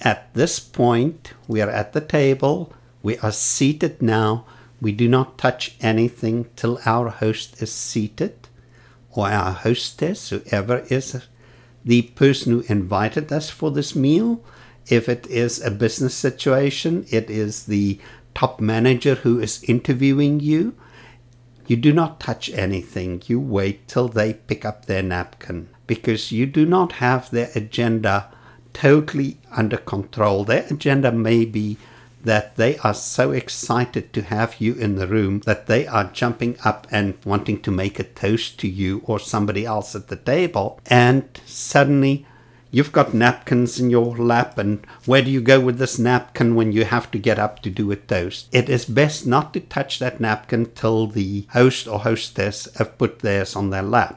At this point, we are at the table. We are seated now. We do not touch anything till our host is seated or our hostess, whoever is the person who invited us for this meal. If it is a business situation, it is the top manager who is interviewing you. You do not touch anything. You wait till they pick up their napkin because you do not have their agenda totally under control. Their agenda may be that they are so excited to have you in the room that they are jumping up and wanting to make a toast to you or somebody else at the table. And suddenly you've got napkins in your lap, and where do you go with this napkin when you have to get up to do a toast? It is best not to touch that napkin till the host or hostess have put theirs on their lap.